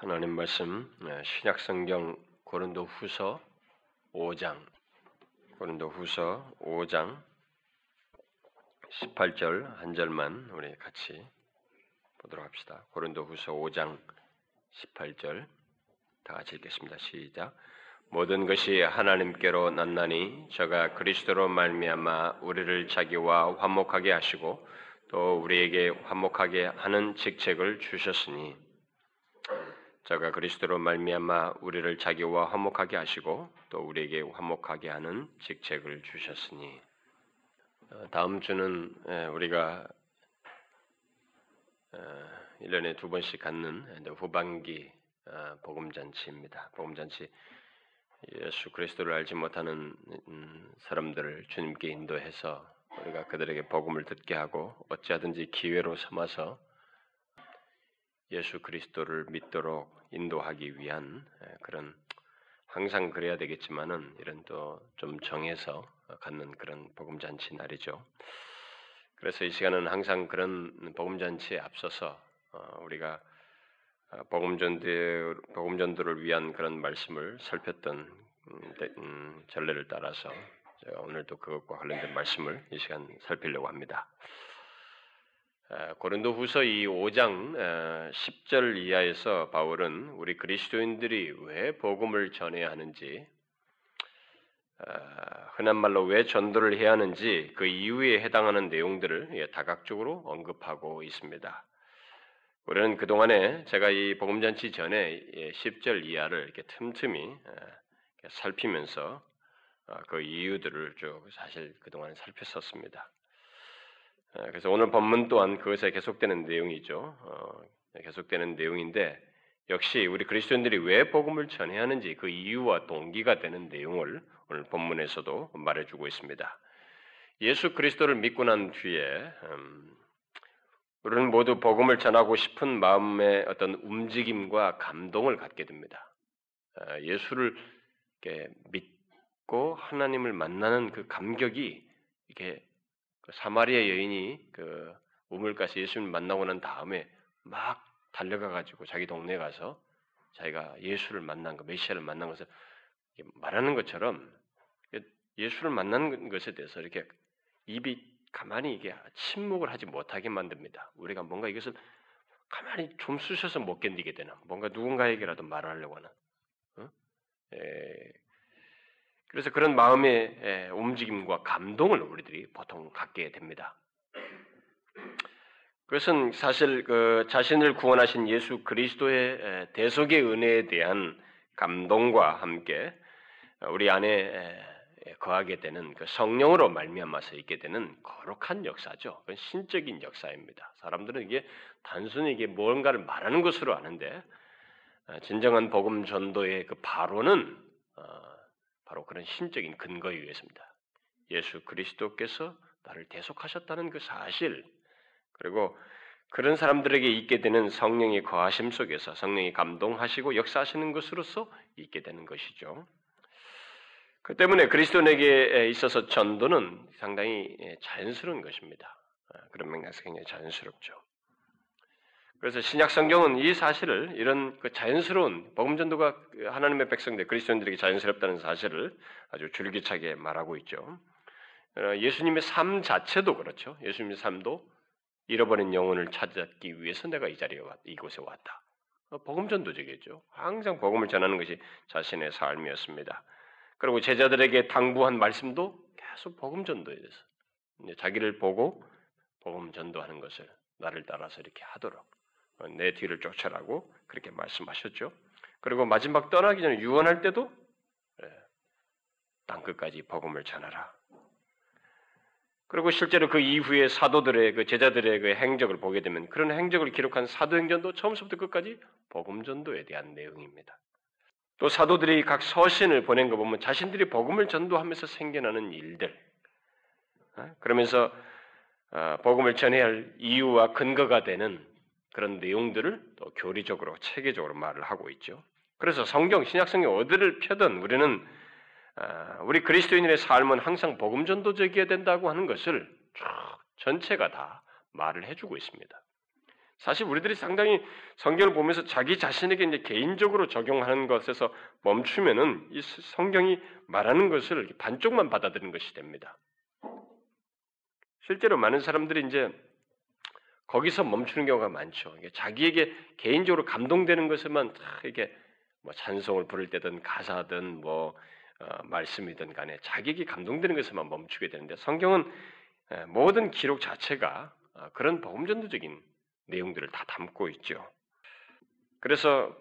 하나님 말씀 네, 신약성경 고린도 후서 5장 고린도 후서 5장 18절 한 절만 우리 같이 보도록 합시다. 고린도 후서 5장 18절 다 같이 읽겠습니다. 시작. 모든 것이 하나님께로 났나니 저가 그리스도로 말미암아 우리를 자기와 화목하게 하시고 또 우리에게 화목하게 하는 직책을 주셨으니 저가 그리스도로 말미암아 우리를 자기와 화목하게 하시고 또 우리에게 화목하게 하는 직책을 주셨으니 어, 다음 주는 우리가 1년에 어, 두 번씩 갖는 후반기 어, 복음잔치입니다. 복음잔치 예수 그리스도를 알지 못하는 음, 사람들을 주님께 인도해서 우리가 그들에게 복음을 듣게 하고 어찌하든지 기회로 삼아서 예수 그리스도를 믿도록 인도하기 위한 그런 항상 그래야 되겠지만은 이런 또 좀 정해서 갖는 그런 복음 잔치 날이죠. 그래서 이 시간은 항상 그런 복음 잔치에 앞서서 어, 우리가 어, 복음 전도 복음 전도를 위한 그런 말씀을 살폈던 음, 음, 전례를 따라서 오늘도 그것과 관련된 말씀을 이 시간 살피려고 합니다. 고린도 후서 이 5장 10절 이하에서 바울은 우리 그리스도인들이 왜 복음을 전해야 하는지, 흔한 말로 왜 전도를 해야 하는지 그 이유에 해당하는 내용들을 예, 다각적으로 언급하고 있습니다. 우리는 그동안에 제가 이 복음잔치 전에 10절 예, 이하를 이렇게 틈틈이 살피면서 어, 그 이유들을 쭉 사실 그동안 살폈었습니다. 어, 그래서 오늘 본문 또한 그것에 계속되는 내용이죠. 어, 계속되는 내용인데 역시 우리 그리스도인들이 왜 복음을 전해야 하는지 그 이유와 동기가 되는 내용을 오늘 본문에서도 말해주고 있습니다. 예수 그리스도를 믿고 난 뒤에 음, 우리는 모두 복음을 전하고 싶은 마음의 어떤 움직임과 감동을 갖게 됩니다. 어, 예수를 믿고 하나님을 만나는 그 감격이 이렇게 그 사마리아 여인이 그 우물가에서 예수님 만나고 난 다음에 막 달려가 가지고 자기 동네에 가서 자기가 예수를 만난 거, 메시아를 만난 것을 말하는 것처럼 예수를 만난 것에 대해서 이렇게 입이 가만히 이게 침묵을 하지 못하게 만듭니다. 우리가 뭔가 이것을 가만히 좀 쑤셔서 못 견디게 되는 뭔가 누군가에게라도 말하려고 하는 어? 에, 그래서 그런 마음의 움직임과 감동을 우리들이 보통 갖게 됩니다. 그것은 사실 그 자신을 구원하신 예수 그리스도의 대속의 은혜에 대한 감동과 함께 우리 안에 거하게 되는 그 성령으로 말미암아서 있게 되는 거룩한 역사죠. 신적인 역사입니다. 사람들은 이게 단순히 이게 뭔가를 말하는 것으로 아는데 진정한 복음 전도의 그 바로는 어, 바로 그런 신적인 근거에 의해서입니다. 예수 그리스도께서 나를 대속하셨다는 그 사실, 그리고 그런 사람들에게 있게 되는 성령의 거하심 속에서 성령이 감동하시고 역사하시는 것으로서 있게 되는 것이죠. 그 때문에 그리스도인에게 있어서 전도는 상당히 자연스러운 것입니다. 아, 그런 맥락에서 굉장히 자연스럽죠. 그래서 신약 성경은 이 사실을 이런 그 자연스러운 복음 전도가 하나님의 백성들 그리스도인들에게 자연스럽다는 사실을 아주 줄기차게 말하고 있죠. 어, 예수님의 삶 자체도 그렇죠. 예수님의 삶도 잃어버린 영혼을 찾기 위해서 내가 이 자리에 왔, 이곳에 왔다. 어, 복음 전도적이죠. 항상 복음을 전하는 것이 자신의 삶이었습니다. 그리고 제자들에게 당부한 말씀도 계속 복음 전도에 대해서 자기를 보고 복음 전도하는 것을 나를 따라서 이렇게 하도록 어, 내 뒤를 쫓아라고 그렇게 말씀하셨죠. 그리고 마지막 떠나기 전에 유언할 때도 예, 땅 끝까지 복음을 전하라. 그리고 실제로 그 이후에 사도들의 그 제자들의 그 행적을 보게 되면 그런 행적을 기록한 사도행전도 처음부터 끝까지 복음 전도에 대한 내용입니다. 또 사도들이 각 서신을 보낸 거 보면 자신들이 복음을 전도하면서 생겨나는 일들, 어, 그러면서 어, 복음을 전해야 할 이유와 근거가 되는 그런 내용들을 또 교리적으로 체계적으로 말을 하고 있죠. 그래서 성경 신약 성경 어디를 펴든 우리는 아, 우리 그리스도인의 삶은 항상 복음 전도적이어야 된다고 하는 것을 쭉 전체가 다 말을 해주고 있습니다. 사실 우리들이 상당히 성경을 보면서 자기 자신에게 이제 개인적으로 적용하는 것에서 멈추면은 이 성경이 말하는 것을 반쪽만 받아들이는 것이 됩니다. 실제로 많은 사람들이 이제 거기서 멈추는 경우가 많죠. 자기에게 개인적으로 감동되는 것에만 이게 뭐 찬송을 부를 때든 가사든 뭐 어, 말씀이든 간에 자기에게 감동되는 것에만 멈추게 되는데 성경은 모든 기록 자체가 어, 그런 복음전도적인 내용들을 다 담고 있죠. 그래서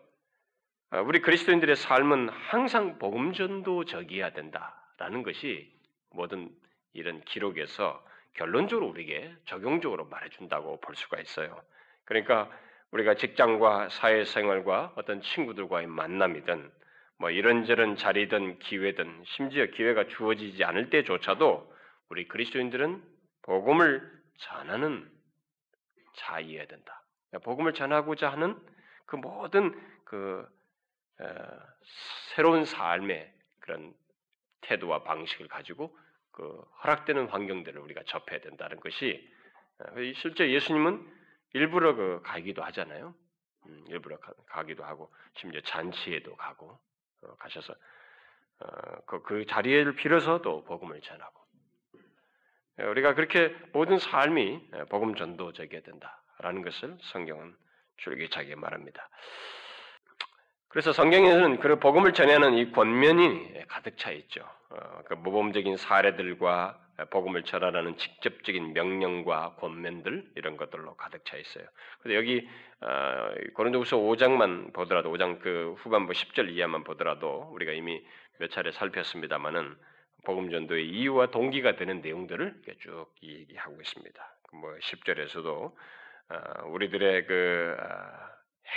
어, 우리 그리스도인들의 삶은 항상 복음전도적이어야 된다라는 것이 모든 이런 기록에서 결론적으로 우리에게 적용적으로 말해준다고 볼 수가 있어요. 그러니까 우리가 직장과 사회생활과 어떤 친구들과의 만남이든 뭐 이런저런 자리든 기회든 심지어 기회가 주어지지 않을 때조차도 우리 그리스도인들은 복음을 전하는 자이어야 된다. 그러니까 복음을 전하고자 하는 그 모든 그 어, 새로운 삶의 그런 태도와 방식을 가지고 그 허락되는 환경들을 우리가 접해야 된다는 것이 어, 실제 예수님은 일부러 그 가기도 하잖아요. 음, 일부러 가, 기도 하고 심지어 잔치에도 가고 어, 가셔서 어, 그, 그 자리를 빌어서 또 복음을 전하고 예, 우리가 그렇게 모든 삶이 예, 복음 전도적이어야 된다라는 것을 성경은 줄기차게 말합니다. 그래서 성경에는 그 복음을 전하는 이 권면이 가득 차 있죠. 어, 그 모범적인 사례들과 복음을 전하라는 직접적인 명령과 권면들 이런 것들로 가득 차 있어요. 근데 여기 어, 고린도후서 5장만 보더라도 5장 그 후반부 10절 이하만 보더라도 우리가 이미 몇 차례 살폈습니다만은 복음 전도의 이유와 동기가 되는 내용들을 쭉 얘기하고 있습니다. 그뭐 10절에서도 어, 우리들의 그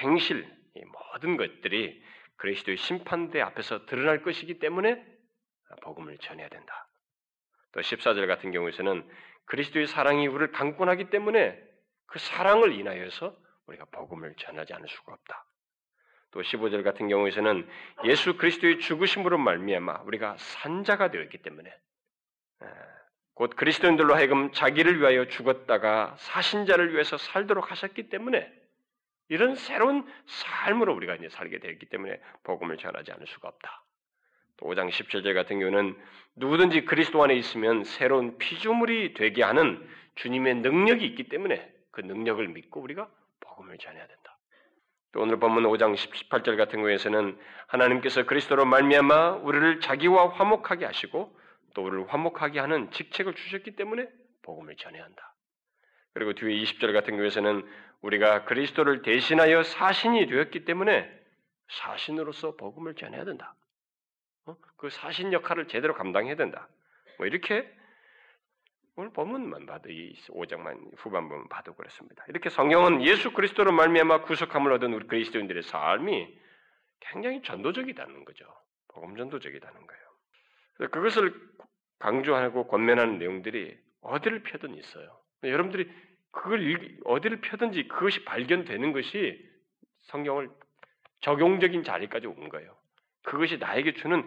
행실 이 모든 것들이 그리스도의 심판대 앞에서 드러날 것이기 때문에 복음을 전해야 된다. 또 14절 같은 경우에는 그리스도의 사랑이 우리를 강권하기 때문에 그 사랑을 인하여서 우리가 복음을 전하지 않을 수가 없다. 또 15절 같은 경우에는 예수 그리스도의 죽으심으로 말미암아 우리가 산자가 되었기 때문에 곧 그리스도인들로 하여금 자기를 위하여 죽었다가 사신자를 위해서 살도록 하셨기 때문에 이런 새로운 삶으로 우리가 이제 살게 되었기 때문에 복음을 전하지 않을 수가 없다. 또 5장 17절 같은 경우는 누구든지 그리스도 안에 있으면 새로운 피조물이 되게 하는 주님의 능력이 있기 때문에 그 능력을 믿고 우리가 복음을 전해야 된다. 또 오늘 본문 5장 18절 같은 경우에서는 하나님께서 그리스도로 말미암아 우리를 자기와 화목하게 하시고 또 우리를 화목하게 하는 직책을 주셨기 때문에 복음을 전해야 한다. 그리고 뒤에 20절 같은 경우에서는 우리가 그리스도를 대신하여 사신이 되었기 때문에 사신으로서 복음을 전해야 된다. 어? 그 사신 역할을 제대로 감당해야 된다. 뭐 이렇게 오늘 본문만 봐도 이 5장만 후반부만 봐도 그렇습니다. 이렇게 성경은 예수 그리스도로 말미암아 구속함을 얻은 우리 그리스도인들의 삶이 굉장히 전도적이다는 거죠. 복음 전도적이다는 거예요. 그것을 강조하고 권면하는 내용들이 어디를 펴든 있어요. 여러분들이 그걸 어디를 펴든지 그것이 발견되는 것이 성경을 적용적인 자리까지 온 거예요. 그것이 나에게 주는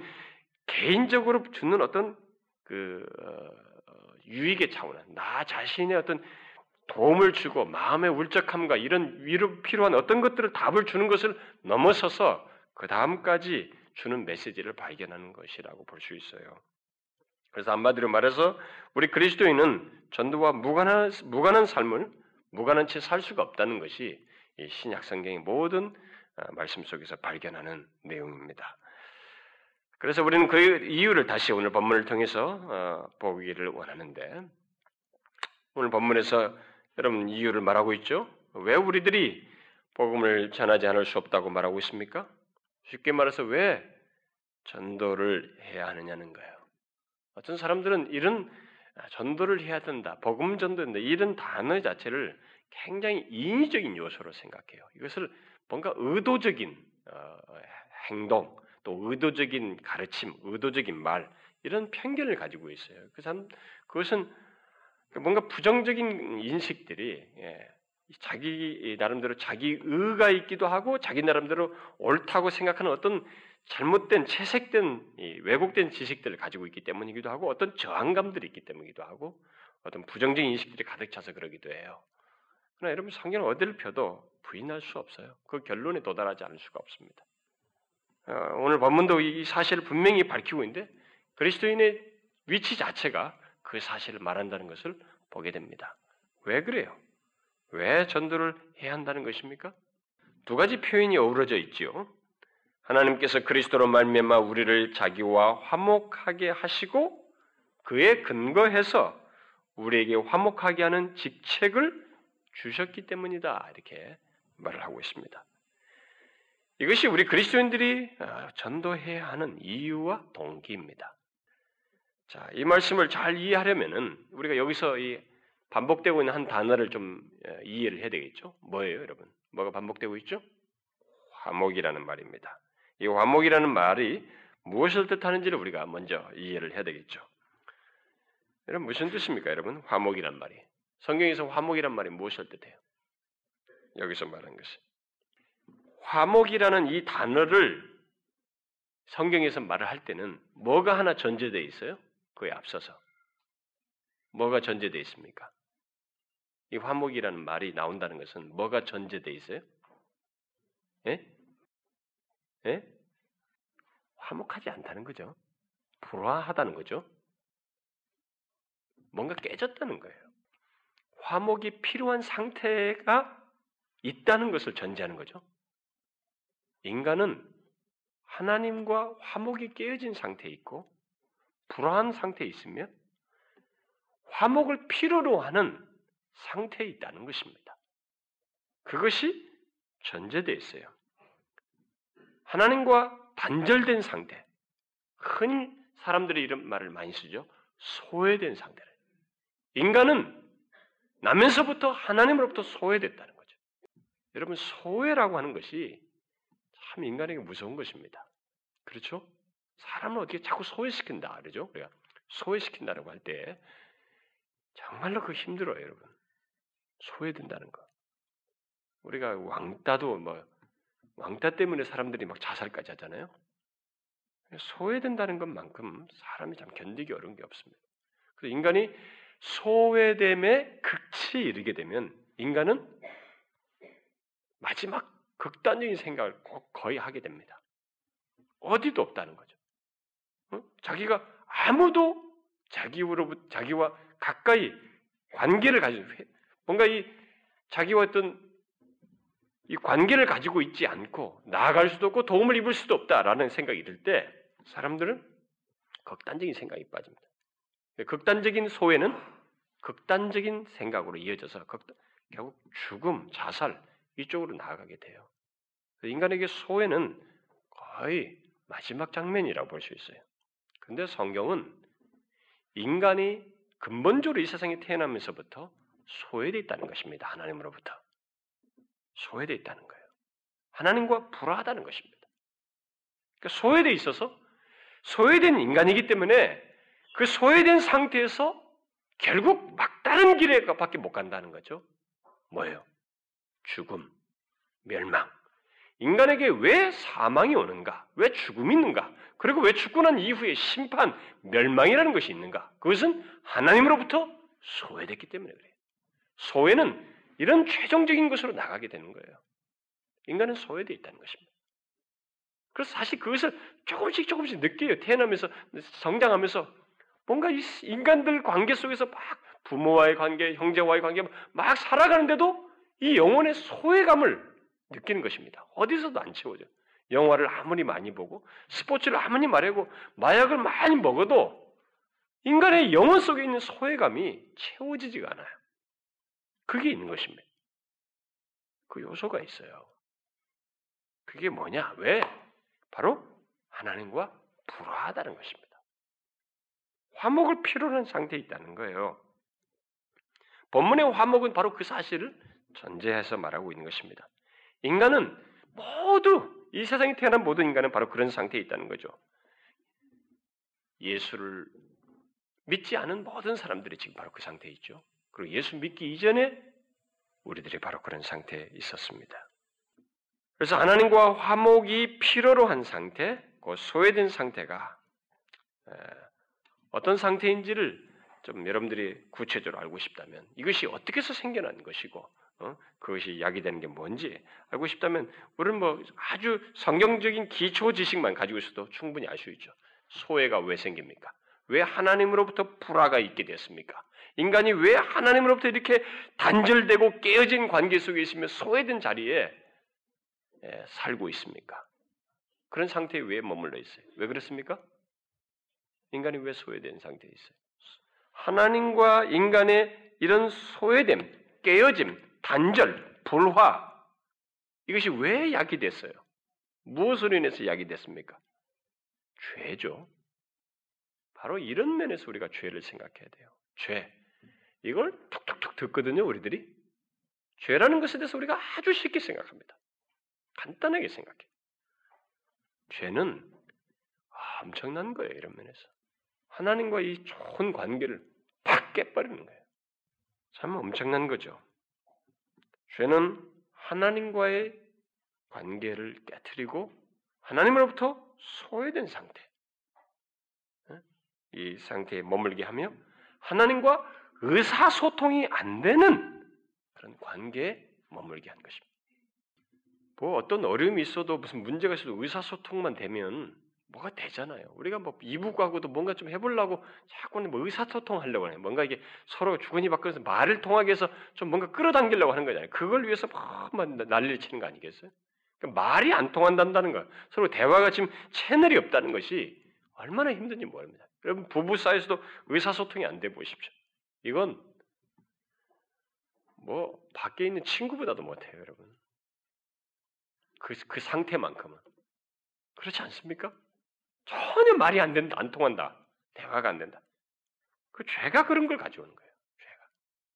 개인적으로 주는 어떤 그 어, 유익의 차원, 나 자신의 어떤 도움을 주고 마음의 울적함과 이런 위로 필요한 어떤 것들을 답을 주는 것을 넘어서서 그 다음까지 주는 메시지를 발견하는 것이라고 볼 수 있어요. 그래서 한마디로 말해서 우리 그리스도인은 전도와 무관한, 무관한 삶을 무관한 채 살 수가 없다는 것이 이 신약 성경의 모든 어, 말씀 속에서 발견하는 내용입니다. 그래서 우리는 그 이유를 다시 오늘 본문을 통해서 어, 보기를 원하는데 오늘 본문에서 여러분 이유를 말하고 있죠. 왜 우리들이 복음을 전하지 않을 수 없다고 말하고 있습니까? 쉽게 말해서 왜 전도를 해야 하느냐는 거예요. 어떤 사람들은 이런 전도를 해야 된다, 복음 전도인다 이런 단어 자체를 굉장히 인위적인 요소로 생각해요. 이것을 뭔가 의도적인 어, 행동, 또 의도적인 가르침, 의도적인 말 이런 편견을 가지고 있어요. 그 사람 그것은 뭔가 부정적인 인식들이 예, 자기 나름대로 자기 의가 있기도 하고 자기 나름대로 옳다고 생각하는 어떤 잘못된 채색된 왜곡된 지식들을 가지고 있기 때문이기도 하고 어떤 저항감들이 있기 때문이기도 하고 어떤 부정적인 인식들이 가득 차서 그러기도 해요. 그러나 여러분 성경을 어디를 펴도 부인할 수 없어요. 그 결론에 도달하지 않을 수가 없습니다. 어, 오늘 본문도 이 사실을 분명히 밝히고 있는데 그리스도인의 위치 자체가 그 사실을 말한다는 것을 보게 됩니다. 왜 그래요? 왜 전도를 해야 한다는 것입니까? 두 가지 표현이 어우러져 있지요. 하나님께서 그리스도로 말미암아 우리를 자기와 화목하게 하시고 그에 근거해서 우리에게 화목하게 하는 직책을 주셨기 때문이다. 이렇게 말을 하고 있습니다. 이것이 우리 그리스도인들이 어, 전도해야 하는 이유와 동기입니다. 자, 이 말씀을 잘 이해하려면은 우리가 여기서 이 반복되고 있는 한 단어를 좀 어, 이해를 해야 되겠죠? 뭐예요, 여러분? 뭐가 반복되고 있죠? 화목이라는 말입니다. 이 화목이라는 말이 무엇을 뜻하는지를 우리가 먼저 이해를 해야 되겠죠. 여러분 무슨 뜻입니까, 여러분? 화목이란 말이. 성경에서 화목이란 말이 무엇을 뜻해요? 여기서 말한 것이. 화목이라는 이 단어를 성경에서 말을 할 때는 뭐가 하나 전제되어 있어요? 그에 앞서서. 뭐가 전제되어 있습니까? 이 화목이라는 말이 나온다는 것은 뭐가 전제되어 있어요? 예? 예? 화목하지 않다는 거죠. 불화하다는 거죠. 뭔가 깨졌다는 거예요. 화목이 필요한 상태가 있다는 것을 전제하는 거죠. 인간은 하나님과 화목이 깨어진 상태에 있고 불화한 상태에 있으면 화목을 필요로 하는 상태에 있다는 것입니다. 그것이 전제되어 있어요. 하나님과 단절된 상태. 흔히 사람들이 이런 말을 많이 쓰죠. 소외된 상태를. 인간은 나면서부터 하나님으로부터 소외됐다는 거죠. 여러분, 소외라고 하는 것이 참 인간에게 무서운 것입니다. 그렇죠? 사람을 어떻게 자꾸 소외시킨다, 그러죠? 우리가 소외시킨다고 할 때, 정말로 그 힘들어요, 여러분. 소외된다는 거. 우리가 왕따도 뭐, 왕따 때문에 사람들이 막 자살까지 하잖아요. 소외된다는 것만큼 사람이 참 견디기 어려운 게 없습니다. 그래서 인간이 소외됨의 극치에 이르게 되면 인간은 마지막 극단적인 생각을 꼭 거의 하게 됩니다. 어디도 없다는 거죠. 어? 자기가 아무도 자기로부터 자기와 가까이 관계를 가지고 뭔가 이 자기와 어떤 이 관계를 가지고 있지 않고 나아갈 수도 없고 도움을 입을 수도 없다라는 생각이 들 때 사람들은 극단적인 생각이 빠집니다. 극단적인 소외는 극단적인 생각으로 이어져서 극단, 결국 죽음, 자살 이쪽으로 나아가게 돼요. 인간에게 소외는 거의 마지막 장면이라고 볼 수 있어요. 근데 성경은 인간이 근본적으로 이 세상에 태어나면서부터 소외되어 있다는 것입니다. 하나님으로부터. 소외되어 있다는 거예요. 하나님과 불화하다는 것입니다. 그러니까 소외되어 있어서 소외된 인간이기 때문에 그 소외된 상태에서 결국 막다른 길에 밖에 못 간다는 거죠. 뭐예요? 죽음, 멸망. 인간에게 왜 사망이 오는가? 왜 죽음이 있는가? 그리고 왜 죽고 난 이후에 심판, 멸망이라는 것이 있는가? 그것은 하나님으로부터 소외됐기 때문에 그래요. 소외는 이런 최종적인 것으로 나가게 되는 거예요. 인간은 소외되어 있다는 것입니다. 그래서 사실 그것을 조금씩 조금씩 느껴요. 태어나면서 성장하면서 뭔가 이 인간들 관계 속에서 막 부모와의 관계, 형제와의 관계 막 살아가는데도 이 영혼의 소외감을 느끼는 것입니다. 어디서도 안 채워져. 영화를 아무리 많이 보고 스포츠를 아무리 말하고 마약을 많이 먹어도 인간의 영혼 속에 있는 소외감이 채워지지가 않아요. 그게 있는 것입니다. 그 요소가 있어요. 그게 뭐냐? 왜? 바로 하나님과 불화하다는 것입니다. 화목을 필요로 하는 상태에 있다는 거예요. 본문의 화목은 바로 그 사실을 전제해서 말하고 있는 것입니다. 인간은 모두 이 세상에 태어난 모든 인간은 바로 그런 상태에 있다는 거죠. 예수를 믿지 않은 모든 사람들이 지금 바로 그 상태에 있죠. 그리고 예수 믿기 이전에 우리들이 바로 그런 상태에 있었습니다. 그래서 하나님과 화목이 필요로 한 상태, 그 소외된 상태가 어떤 상태인지를 좀 여러분들이 구체적으로 알고 싶다면 이것이 어떻게 해서 생겨난 것이고 어? 그것이 약이 되는 게 뭔지 알고 싶다면 우리는 뭐 아주 성경적인 기초 지식만 가지고 있어도 충분히 알 수 있죠. 소외가 왜 생깁니까? 왜 하나님으로부터 불화가 있게 됐습니까? 인간이 왜 하나님으로부터 이렇게 단절되고 깨어진 관계 속에 있으며 소외된 자리에 예, 살고 있습니까? 그런 상태에 왜 머물러 있어요? 왜 그렇습니까? 인간이 왜 소외된 상태에 있어요? 하나님과 인간의 이런 소외됨, 깨어짐, 단절, 불화 이것이 왜 약이 됐어요? 무엇으로 인해서 약이 됐습니까? 죄죠. 바로 이런 면에서 우리가 죄를 생각해야 돼요. 죄. 이걸 톡톡톡 듣거든요, 우리들이. 죄라는 것에 대해서 우리가 아주 쉽게 생각합니다. 간단하게 생각해. 죄는 엄청난 거예요, 이런 면에서. 하나님과 이 좋은 관계를 팍 깨버리는 거예요. 참 엄청난 거죠. 죄는 하나님과의 관계를 깨뜨리고 하나님으로부터 소외된 상태. 이 상태에 머물게 하며 하나님과 의사소통이 안 되는 그런 관계에 머물게 한 것입니다. 뭐 어떤 어려움이 있어도 무슨 문제가 있어도 의사소통만 되면 뭐가 되잖아요. 우리가 뭐 이북하고도 뭔가 좀 해보려고 자꾸는 뭐 의사소통 하려고 해요. 뭔가 이게 서로 주거니 받거서 말을 통하게 해서 좀 뭔가 끌어당기려고 하는 거잖아요. 그걸 위해서 막 난리를 치는 거 아니겠어요? 그러니까 말이 안 통한다는 거, 서로 대화가 지금 채널이 없다는 것이 얼마나 힘든지 모릅니다. 여러분 부부 사이에서도 의사소통이 안 돼 보십시오. 이건 뭐 밖에 있는 친구보다도 못해요, 여러분. 그, 그 상태만큼은 그렇지 않습니까? 전혀 말이 안 된다, 안 통한다, 대화가 안 된다. 그 죄가 그런 걸 가져오는 거예요. 죄가.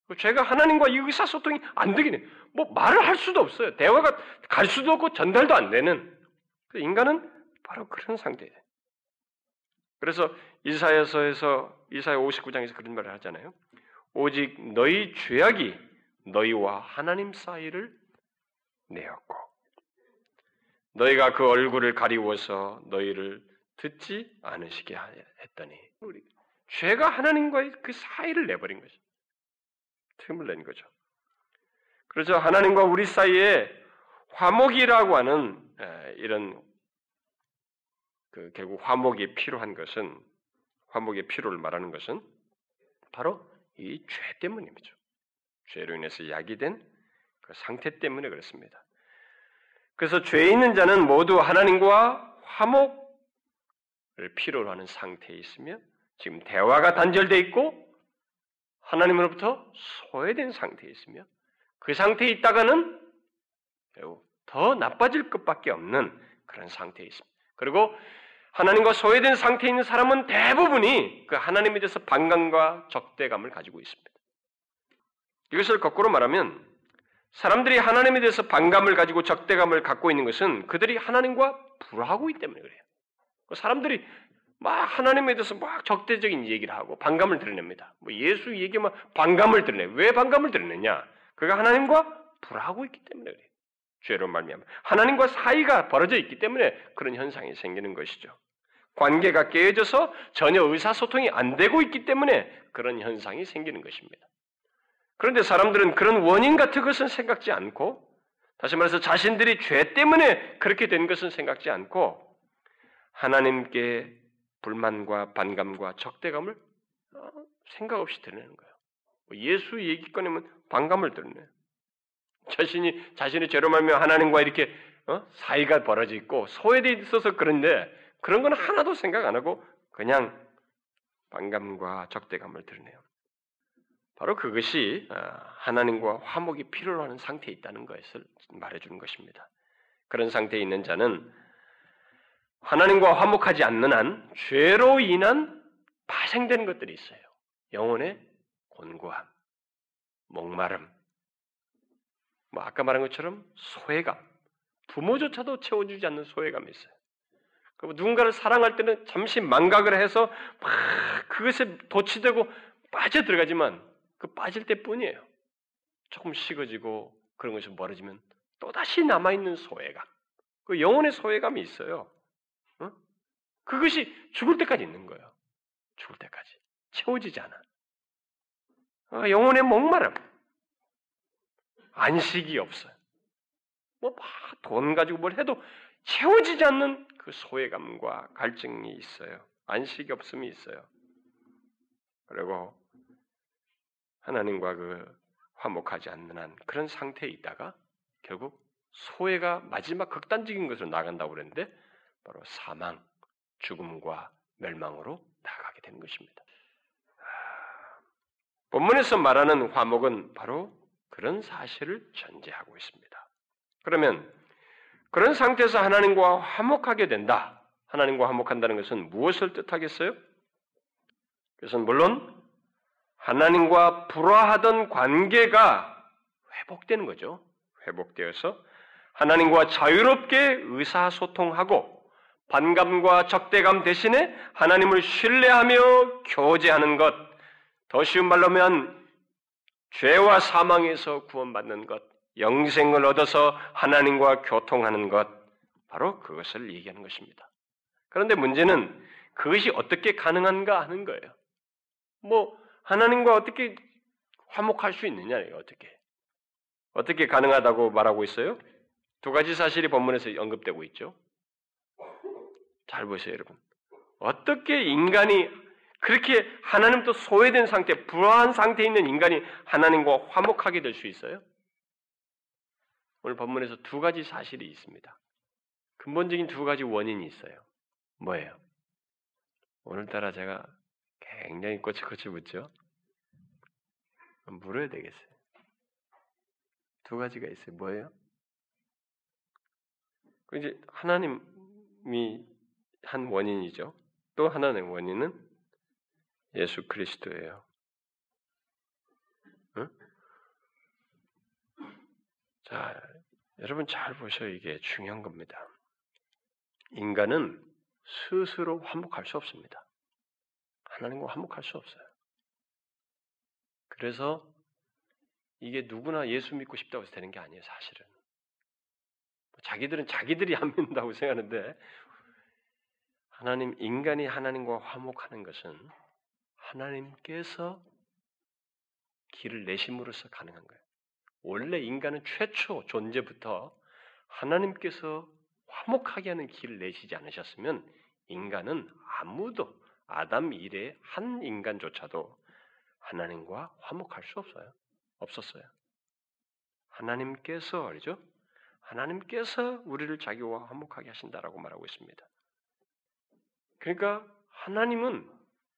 그 죄가 하나님과 이 의사소통이 안 되긴 뭐 말을 할 수도 없어요. 대화가 갈 수도 없고 전달도 안 되는. 그 인간은 바로 그런 상태예요. 그래서 이사야서에서 이사야 59장에서 그런 말을 하잖아요. 오직 너희 죄악이 너희와 하나님 사이를 내었고 너희가 그 얼굴을 가리워서 너희를 듣지 않으시게 했더니 죄가 하나님과의 그 사이를 내버린 거죠. 틈을 낸 거죠. 그래서 하나님과 우리 사이에 화목이라고 하는 이런 그 결국 화목이 필요한 것은 화목의 필요를 말하는 것은 바로 이 죄 때문입니다. 죄로 인해서 야기된 그 상태 때문에 그렇습니다. 그래서 죄 있는 자는 모두 하나님과 화목을 필요로 하는 상태에 있으며 지금 대화가 단절되어 있고 하나님으로부터 소외된 상태에 있으며 그 상태에 있다가는 매우 더 나빠질 것밖에 없는 그런 상태에 있습니다. 그리고 하나님과 소외된 상태에 있는 사람은 대부분이 그 하나님에 대해서 반감과 적대감을 가지고 있습니다. 이것을 거꾸로 말하면 사람들이 하나님에 대해서 반감을 가지고 적대감을 갖고 있는 것은 그들이 하나님과 불화하고 있기 때문에 그래요. 그 사람들이 막 하나님에 대해서 막 적대적인 얘기를 하고 반감을 드러냅니다. 뭐 예수 얘기만 반감을 드러내. 왜 반감을 드러내냐? 그가 하나님과 불화하고 있기 때문에 그래요. 죄로 말미암아 하나님과 사이가 벌어져 있기 때문에 그런 현상이 생기는 것이죠. 관계가 깨어져서 전혀 의사소통이 안 되고 있기 때문에 그런 현상이 생기는 것입니다. 그런데 사람들은 그런 원인 같은 것은 생각지 않고, 다시 말해서 자신들이 죄 때문에 그렇게 된 것은 생각지 않고, 하나님께 불만과 반감과 적대감을 어, 생각 없이 드러내는 거예요. 뭐 예수 얘기 꺼내면 반감을 드러내요. 자신이 자신의 죄로 말며 하나님과 이렇게 어? 사이가 벌어져 있고 소외돼 있어서 그런데 그런 건 하나도 생각 안 하고 그냥 반감과 적대감을 드러내요. 바로 그것이 어, 하나님과 화목이 필요로 하는 상태에 있다는 것을 말해주는 것입니다. 그런 상태에 있는 자는 하나님과 화목하지 않는 한 죄로 인한 파생되는 것들이 있어요. 영혼의 곤고함, 목마름, 뭐 아까 말한 것처럼 소외감, 부모조차도 채워주지 않는 소외감이 있어요. 누군가를 사랑할 때는 잠시 망각을 해서 막 그것에 도취되고 빠져 들어가지만 그 빠질 때뿐이에요. 조금 식어지고 그런 것이 멀어지면 또 다시 남아 있는 소외감, 그 영혼의 소외감이 있어요. 어? 그것이 죽을 때까지 있는 거예요. 죽을 때까지 채워지지 않아. 어, 영혼의 목마름. 안식이 없어요. 뭐 돈 가지고 뭘 해도 채워지지 않는 그 소외감과 갈증이 있어요. 안식이 없음이 있어요. 그리고 하나님과 그 화목하지 않는 한 그런 상태에 있다가 결국 소외가 마지막 극단적인 것으로 나간다고 그랬는데 바로 사망, 죽음과 멸망으로 나가게 되는 것입니다. 본문에서 말하는 화목은 바로 그런 사실을 전제하고 있습니다. 그러면 그런 상태에서 하나님과 화목하게 된다. 하나님과 화목한다는 것은 무엇을 뜻하겠어요? 그것은 물론 하나님과 불화하던 관계가 회복되는 거죠. 회복되어서 하나님과 자유롭게 의사소통하고 반감과 적대감 대신에 하나님을 신뢰하며 교제하는 것, 더 쉬운 말로 하면 죄와 사망에서 구원받는 것, 영생을 얻어서 하나님과 교통하는 것, 바로 그것을 얘기하는 것입니다. 그런데 문제는 그것이 어떻게 가능한가 하는 거예요. 뭐 하나님과 어떻게 화목할 수 있느냐예요. 어떻게 어떻게 가능하다고 말하고 있어요? 두 가지 사실이 본문에서 언급되고 있죠. 잘 보세요, 여러분. 어떻게 인간이 그렇게 하나님도 소외된 상태, 불안한 상태에 있는 인간이 하나님과 화목하게 될 수 있어요? 오늘 본문에서 두 가지 사실이 있습니다. 근본적인 두 가지 원인이 있어요. 뭐예요? 오늘따라 제가 굉장히 꼬치꼬치 묻죠? 물어야 되겠어요. 두 가지가 있어요. 뭐예요? 그 이제 하나님이 한 원인이죠. 또 하나의 원인은 예수 그리스도예요. 응? 자, 여러분 잘 보셔 이게 중요한 겁니다. 인간은 스스로 화목할 수 없습니다. 하나님과 화목할 수 없어요. 그래서 이게 누구나 예수 믿고 싶다고 해서 되는 게 아니에요, 사실은. 자기들은 자기들이 안 믿는다고 생각하는데 하나님 인간이 하나님과 화목하는 것은 하나님께서 길을 내심으로써 가능한 거예요. 원래 인간은 최초 존재부터 하나님께서 화목하게 하는 길을 내시지 않으셨으면 인간은 아무도 아담 이래 한 인간조차도 하나님과 화목할 수 없어요. 없었어요. 하나님께서 말이죠. 하나님께서 우리를 자기와 화목하게 하신다라고 말하고 있습니다. 그러니까 하나님은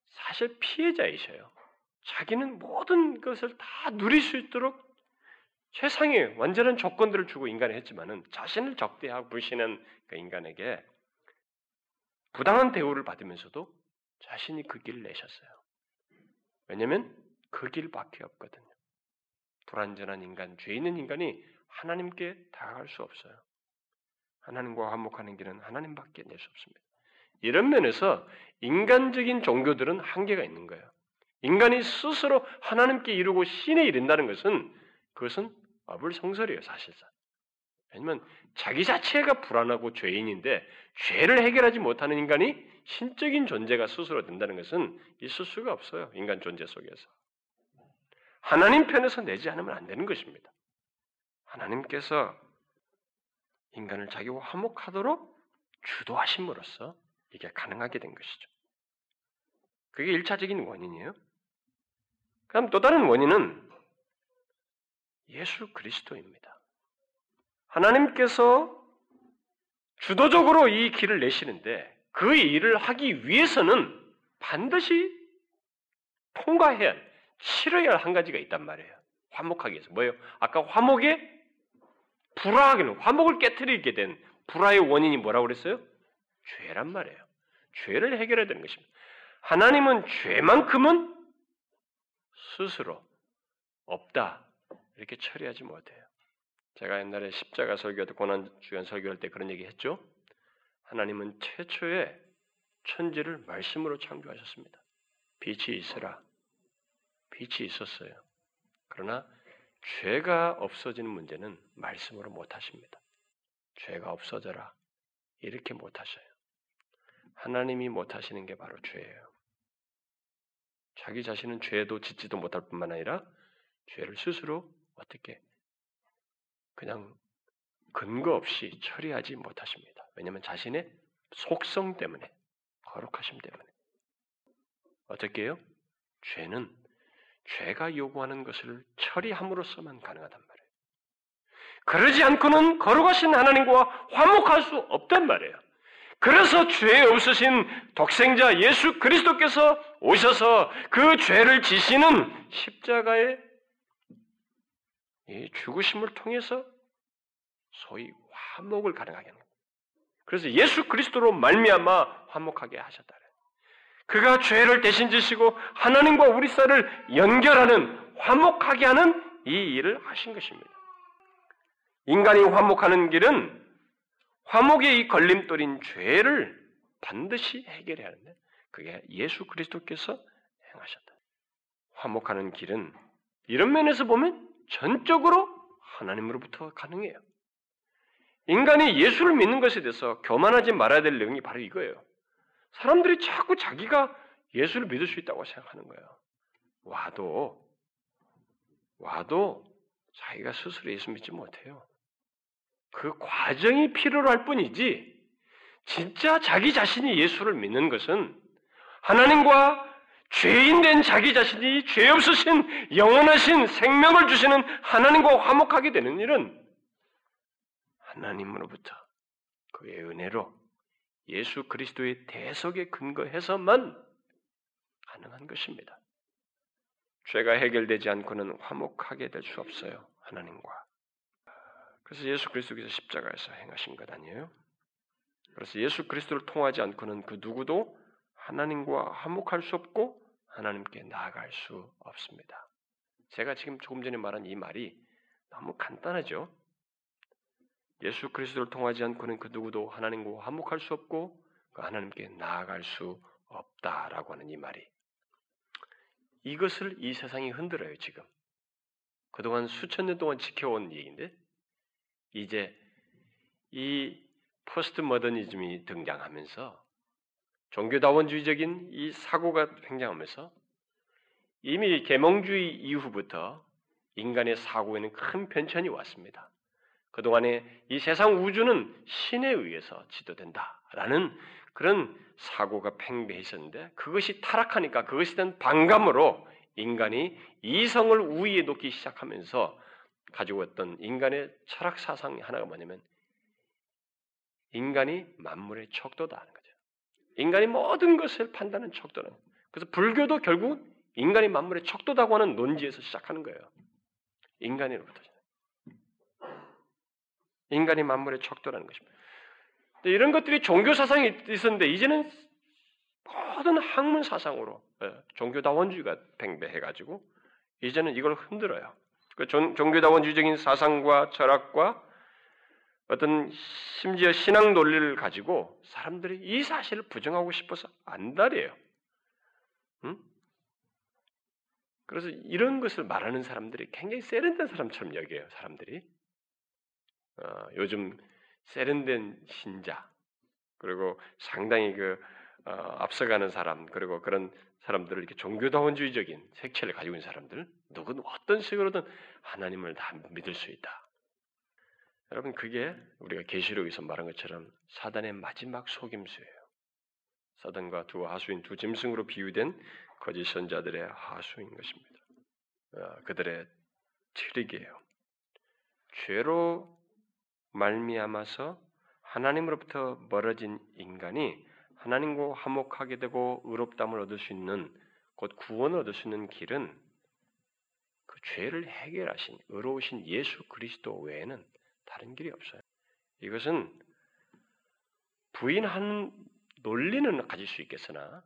사실 피해자이셔요. 자기는 모든 것을 다 누릴 수 있도록 최상의 완전한 조건들을 주고 인간에 했지만은 자신을 적대하고 불신한 그 인간에게 부당한 대우를 받으면서도 자신이 그 길을 내셨어요. 왜냐하면 그 길밖에 없거든요. 불완전한 인간, 죄 있는 인간이 하나님께 다가갈 수 없어요. 하나님과 화목하는 길은 하나님밖에 낼 수 없습니다. 이런 면에서 인간적인 종교들은 한계가 있는 거예요. 인간이 스스로 하나님께 이루고 신에 이른다는 것은 그것은 어불성설이에요, 사실상. 왜냐면 자기 자체가 불안하고 죄인인데 죄를 해결하지 못하는 인간이 신적인 존재가 스스로 된다는 것은 있을 수가 없어요. 인간 존재 속에서. 하나님 편에서 내지 않으면 안 되는 것입니다. 하나님께서 인간을 자기와 화목하도록 주도하심으로써 이게 가능하게 된 것이죠. 그게 일차적인 원인이에요. 그럼 또 다른 원인은 예수 그리스도입니다. 하나님께서 주도적으로 이 길을 내시는데 그 일을 하기 위해서는 반드시 통과해야 치러야 할 한 가지가 있단 말이에요. 화목하기 위해서. 뭐예요? 아까 화목에 불화하기는 화목을 깨뜨리게 된 불화의 원인이 뭐라고 그랬어요? 죄란 말이에요. 죄를 해결해야 되는 것입니다. 하나님은 죄만큼은 스스로 없다. 이렇게 처리하지 못해요. 제가 옛날에 십자가 설교 때 고난 주연 설교할 때 그런 얘기 했죠. 하나님은 최초의 천지를 말씀으로 창조하셨습니다. 빛이 있으라. 빛이 있었어요. 그러나 죄가 없어지는 문제는 말씀으로 못 하십니다. 죄가 없어져라. 이렇게 못 하셔요. 하나님이 못 하시는 게 바로 죄예요. 자기 자신은 죄도 짓지도 못할 뿐만 아니라 죄를 스스로 어떻게 그냥 근거 없이 처리하지 못하십니다. 왜냐하면 자신의 속성 때문에 거룩하심 때문에 어떻게 해요? 죄는 죄가 요구하는 것을 처리함으로써만 가능하단 말이에요. 그러지 않고는 거룩하신 하나님과 화목할 수 없단 말이에요. 그래서 죄 없으신 독생자 예수 그리스도께서 오셔서 그 죄를 지시는 십자가의 죽으심을 통해서 소위 화목을 가능하게 하는 거예요. 그래서 예수 그리스도로 말미암아 화목하게 하셨다. 그가 죄를 대신 지시고 하나님과 우리 사이를 연결하는 화목하게 하는 이 일을 하신 것입니다. 인간이 화목하는 길은 화목의 이 걸림돌인 죄를 반드시 해결해야 하는데 그게 예수 그리스도께서 행하셨다. 화목하는 길은 이런 면에서 보면 전적으로 하나님으로부터 가능해요. 인간이 예수를 믿는 것에 대해서 교만하지 말아야 될 내용이 바로 이거예요. 사람들이 자꾸 자기가 예수를 믿을 수 있다고 생각하는 거예요. 와도, 와도 자기가 스스로 예수 믿지 못해요. 그 과정이 필요로 할 뿐이지, 진짜 자기 자신이 예수를 믿는 것은 하나님과 죄인 된 자기 자신이 죄 없으신 영원하신 생명을 주시는 하나님과 화목하게 되는 일은 하나님으로부터 그의 은혜로 예수 그리스도의 대속에 근거해서만 가능한 것입니다. 죄가 해결되지 않고는 화목하게 될 수 없어요. 하나님과. 그래서 예수 그리스도께서 십자가에서 행하신 것 아니에요? 그래서 예수 그리스도를 통하지 않고는 그 누구도 하나님과 화목할 수 없고 하나님께 나아갈 수 없습니다. 제가 지금 조금 전에 말한 이 말이 너무 간단하죠? 예수 그리스도를 통하지 않고는 그 누구도 하나님과 화목할 수 없고 그 하나님께 나아갈 수 없다라고 하는 이 말이 이것을 이 세상이 흔들어요 지금 그동안 수천 년 동안 지켜온 얘기인데 이제 이 포스트 모더니즘이 등장하면서 종교다원주의적인 이 사고가 횡장하면서 이미 계몽주의 이후부터 인간의 사고에는 큰 변천이 왔습니다. 그동안에 이 세상 우주는 신에 의해서 지도된다라는 그런 사고가 팽배해 있었는데 그것이 타락하니까 그것에 대한 반감으로 인간이 이성을 우위에 놓기 시작하면서 가지고 왔던 인간의 철학 사상 하나가 뭐냐면 인간이 만물의 척도다 하는. 인간이 모든 것을 판단하는 척도는 그래서 불교도 결국 인간이 만물의 척도다고 하는 논지에서 시작하는 거예요. 인간으로부터. 인간이 만물의 척도라는 것입니다. 이런 것들이 종교 사상이 있었는데 이제는 모든 학문 사상으로 예, 종교다원주의가 팽배해가지고 이제는 이걸 흔들어요. 그 종교다원주의적인 사상과 철학과 어떤 심지어 신앙 논리를 가지고 사람들이 이 사실을 부정하고 싶어서 안달이에요. 응? 그래서 이런 것을 말하는 사람들이 굉장히 세련된 사람처럼 여겨요. 사람들이 어, 요즘 세련된 신자 그리고 상당히 그 어, 앞서가는 사람 그리고 그런 사람들을 이렇게 종교다원주의적인 색채를 가지고 있는 사람들 누구든 어떤 식으로든 하나님을 다 믿을 수 있다. 여러분 그게 우리가 계시록에서 말한 것처럼 사단의 마지막 속임수예요. 사단과 두 하수인 두 짐승으로 비유된 거짓 선자들의 하수인 것입니다. 어, 그들의 트릭이에요. 죄로 말미암아서 하나님으로부터 멀어진 인간이 하나님과 화목하게 되고 의롭담을 얻을 수 있는 곧 구원을 얻을 수 있는 길은 그 죄를 해결하신 의로우신 예수 그리스도 외에는 다른 길이 없어요. 이것은 부인하는 논리는 가질 수 있겠으나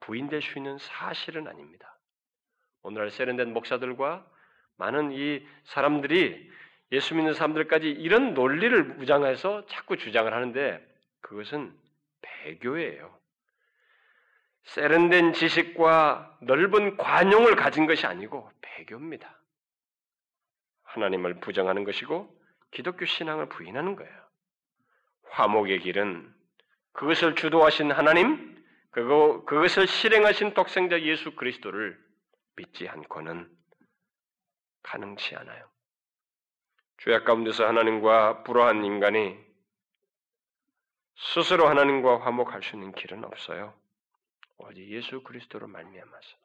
부인될 수 있는 사실은 아닙니다. 오늘날 세련된 목사들과 많은 이 사람들이 예수 믿는 사람들까지 이런 논리를 무장해서 자꾸 주장을 하는데 그것은 배교예요. 세련된 지식과 넓은 관용을 가진 것이 아니고 배교입니다. 하나님을 부정하는 것이고 기독교 신앙을 부인하는 거예요. 화목의 길은 그것을 주도하신 하나님, 그거, 그것을 실행하신 독생자 예수 그리스도를 믿지 않고는 가능치 않아요. 죄악 가운데서 하나님과 불화한 인간이 스스로 하나님과 화목할 수 있는 길은 없어요. 오직 예수 그리스도로 말미암아서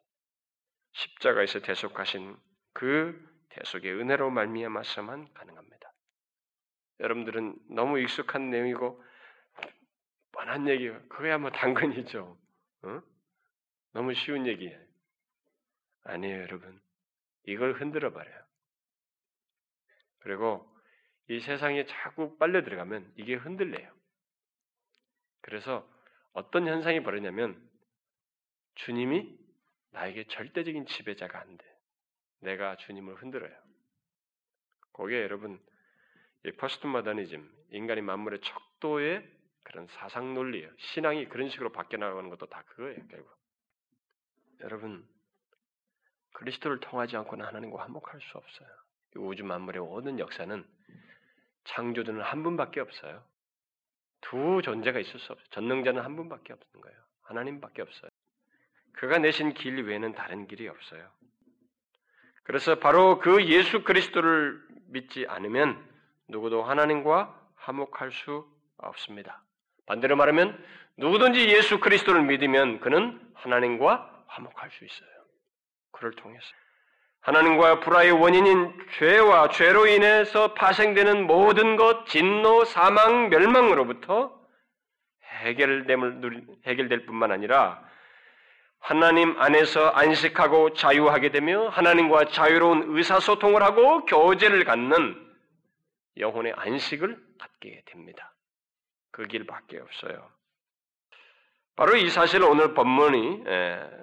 십자가에서 대속하신 그 대속의 은혜로 말미암아서만 가능합니다. 여러분들은 너무 익숙한 내용이고 뻔한 얘기가 그거야 뭐 당근이죠. 어? 너무 쉬운 얘기예요. 아니에요, 여러분. 이걸 흔들어 버려요. 그리고 이 세상에 자꾸 빨려 들어가면 이게 흔들려요. 그래서 어떤 현상이 벌어냐면 주님이 나에게 절대적인 지배자가 안 돼. 내가 주님을 흔들어요. 거기에 여러분 마더니즘, 인간이 만물의 척도의 그런 사상 논리예요. 신앙이 그런 식으로 바뀌어 나가는 것도 다 그거예요, 결국. 여러분, 그리스도를 통하지 않고는 하나님과 화목할 수 없어요. 우주 만물의 모든 역사는 창조주는 한 분밖에 없어요. 두 존재가 있을 수 없어요. 전능자는 한 분밖에 없는 거예요. 하나님밖에 없어요. 그가 내신 길 외에는 다른 길이 없어요. 그래서 바로 그 예수 그리스도를 믿지 않으면 누구도 하나님과 화목할 수 없습니다. 반대로 말하면 누구든지 예수 그리스도를 믿으면 그는 하나님과 화목할 수 있어요. 그를 통해서. 하나님과 불화의 원인인 죄와 죄로 인해서 파생되는 모든 것, 진노, 사망, 멸망으로부터 해결됨을 해결될 뿐만 아니라 하나님 안에서 안식하고 자유하게 되며 하나님과 자유로운 의사소통을 하고 교제를 갖는 영혼의 안식을 갖게 됩니다. 그 길밖에 없어요. 바로 이 사실을 오늘 본문이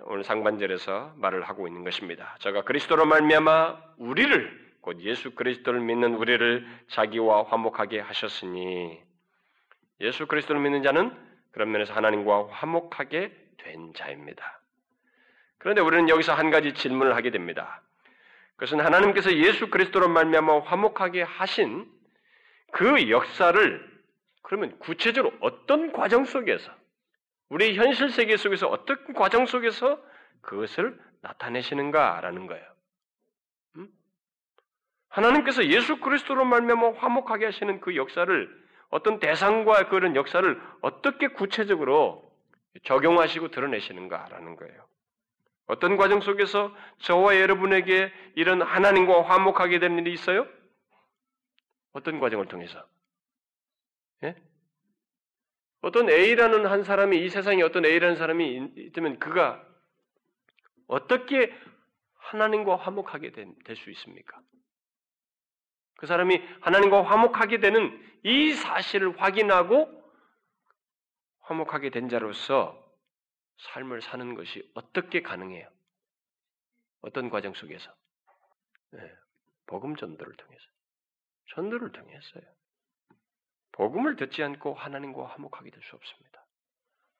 오늘 상반절에서 말을 하고 있는 것입니다. 저가 그리스도로 말미암아 우리를 곧 예수 그리스도를 믿는 우리를 자기와 화목하게 하셨으니 예수 그리스도를 믿는 자는 그런 면에서 하나님과 화목하게 된 자입니다. 그런데 우리는 여기서 한 가지 질문을 하게 됩니다. 그것은 하나님께서 예수 그리스도로 말미암아 화목하게 하신 그 역사를 그러면 구체적으로 어떤 과정 속에서 우리 현실 세계 속에서 어떤 과정 속에서 그것을 나타내시는가라는 거예요. 음? 하나님께서 예수 그리스도로 말미암아 화목하게 하시는 그 역사를 어떤 대상과 그런 역사를 어떻게 구체적으로 적용하시고 드러내시는가라는 거예요. 어떤 과정 속에서 저와 여러분에게 이런 하나님과 화목하게 되는 일이 있어요? 어떤 과정을 통해서? 예? 어떤 A라는 한 사람이 이 세상에 어떤 A라는 사람이 있다면 그가 어떻게 하나님과 화목하게 될 수 있습니까? 그 사람이 하나님과 화목하게 되는 이 사실을 확인하고 화목하게 된 자로서 삶을 사는 것이 어떻게 가능해요? 어떤 과정 속에서? 네, 복음 전도를 통해서. 전도를 통해서요. 복음을 듣지 않고 하나님과 화목하게 될 수 없습니다.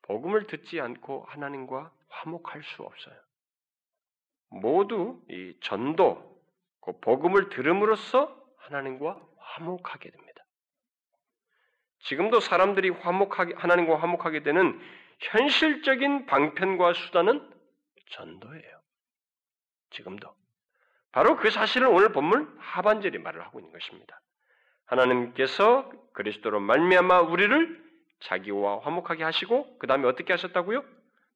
복음을 듣지 않고 하나님과 화목할 수 없어요. 모두 이 전도, 그 복음을 들음으로써 하나님과 화목하게 됩니다. 지금도 사람들이 화목하게 하나님과 화목하게 되는 현실적인 방편과 수단은 전도예요. 지금도 바로 그 사실을 오늘 본문 하반절이 말을 하고 있는 것입니다. 하나님께서 그리스도로 말미암아 우리를 자기와 화목하게 하시고 그 다음에 어떻게 하셨다고요?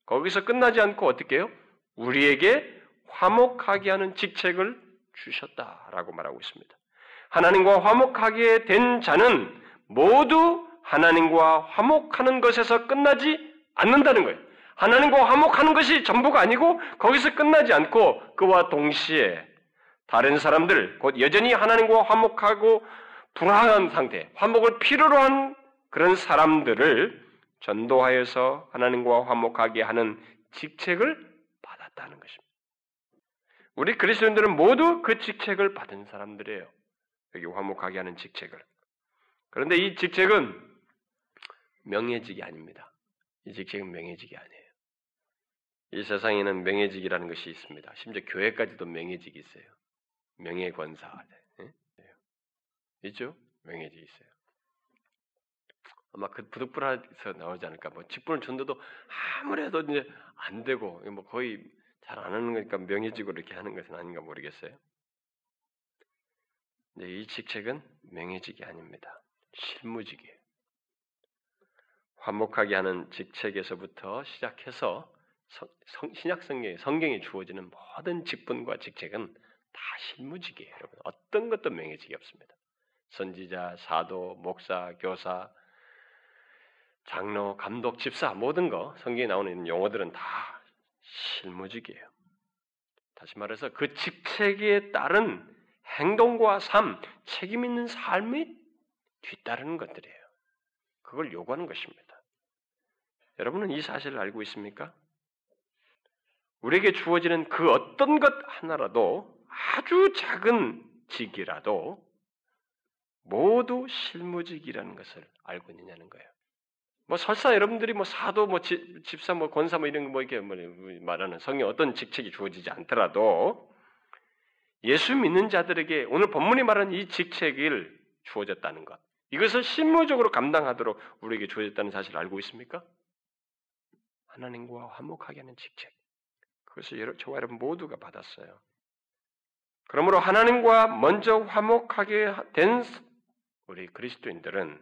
거기서 끝나지 않고 어떻게 해요? 우리에게 화목하게 하는 직책을 주셨다라고 말하고 있습니다. 하나님과 화목하게 된 자는 모두 하나님과 화목하는 것에서 끝나지 않는다는 거예요. 하나님과 화목하는 것이 전부가 아니고 거기서 끝나지 않고 그와 동시에 다른 사람들, 곧 여전히 하나님과 화목하고 불안한 상태, 화목을 필요로 한 그런 사람들을 전도하여서 하나님과 화목하게 하는 직책을 받았다는 것입니다. 우리 그리스도인들은 모두 그 직책을 받은 사람들이에요. 여기 화목하게 하는 직책을. 그런데 이 직책은 명예직이 아닙니다. 이 직책은 명예직이 아니에요. 이 세상에는 명예직이라는 것이 있습니다. 심지어 교회까지도 명예직이 있어요. 명예 권사. 있죠? 명예직이 있어요. 아마 그 부득불해서 나오지 않을까. 뭐 직분을 준다도 아무래도 이제 안 되고 뭐 거의 잘 안 하는 거니까 명예직으로 이렇게 하는 것은 아닌가 모르겠어요. 이 직책은 명예직이 아닙니다. 실무직이에요. 화목하게 하는 직책에서부터 시작해서 성, 신약 성경에 성경에 주어지는 모든 직분과 직책은 다 실무직이에요, 여러분. 어떤 것도 명예직이 없습니다. 선지자, 사도, 목사, 교사, 장로, 감독, 집사 모든 거 성경에 나오는 용어들은 다 실무직이에요. 다시 말해서 그 직책에 따른 행동과 삶, 책임 있는 삶이 뒤따르는 것들이에요. 그걸 요구하는 것입니다. 여러분은 이 사실을 알고 있습니까? 우리에게 주어지는 그 어떤 것 하나라도 아주 작은 직이라도 모두 실무직이라는 것을 알고 있느냐는 거예요. 뭐 설사 여러분들이 뭐 사도 뭐 집, 집사 뭐 권사 뭐 이런 뭐 이렇게 뭐 말하는 성경 어떤 직책이 주어지지 않더라도 예수 믿는 자들에게 오늘 본문이 말하는 이 직책을 주어졌다는 것 이것을 실무적으로 감당하도록 우리에게 주어졌다는 사실을 알고 있습니까? 하나님과 화목하게 하는 직책 그것을 저와 여러분 모두가 받았어요. 그러므로 하나님과 먼저 화목하게 된 우리 그리스도인들은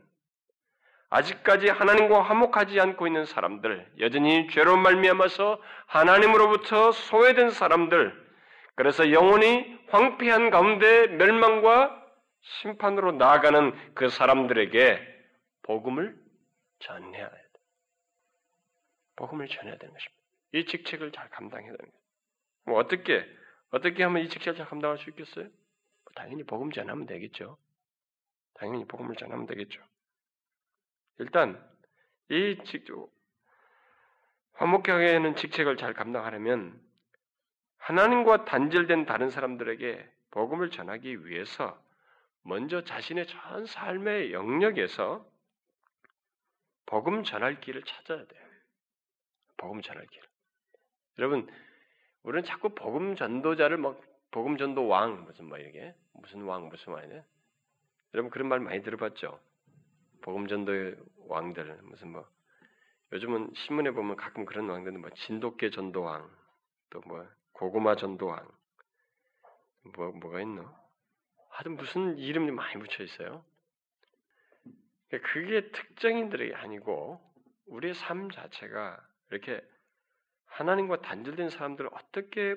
아직까지 하나님과 화목하지 않고 있는 사람들, 여전히 죄로 말미암아서 하나님으로부터 소외된 사람들, 그래서 영혼이 황폐한 가운데 멸망과 심판으로 나아가는 그 사람들에게 복음을 전해야 돼. 복음을 전해야 되는 것입니다. 이 직책을 잘 감당해야 거예요. 뭐 어떻게 어떻게 하면 이 직책을 잘 감당할 수 있겠어요? 뭐 당연히 복음 전하면 되겠죠. 당연히 복음을 전하면 되겠죠. 일단 이 직, 화목하게 하는 직책을 잘 감당하려면 하나님과 단절된 다른 사람들에게 복음을 전하기 위해서 먼저 자신의 전 삶의 영역에서 복음 전할 길을 찾아야 돼요. 복음 전할 길. 여러분, 우리는 자꾸 복음 전도자를 막 복음 전도 왕 무슨 뭐 이게 무슨 왕 무슨 왕이네. 여러분 그런 말 많이 들어봤죠? 복음 전도의 왕들 무슨 뭐 요즘은 신문에 보면 가끔 그런 왕들은 뭐 진돗개 전도왕 또 뭐 고구마 전도왕 뭐 뭐가 있노? 하여튼 무슨 이름이 많이 붙여 있어요. 그게 특정인들이 아니고 우리의 삶 자체가 이렇게 하나님과 단절된 사람들을 어떻게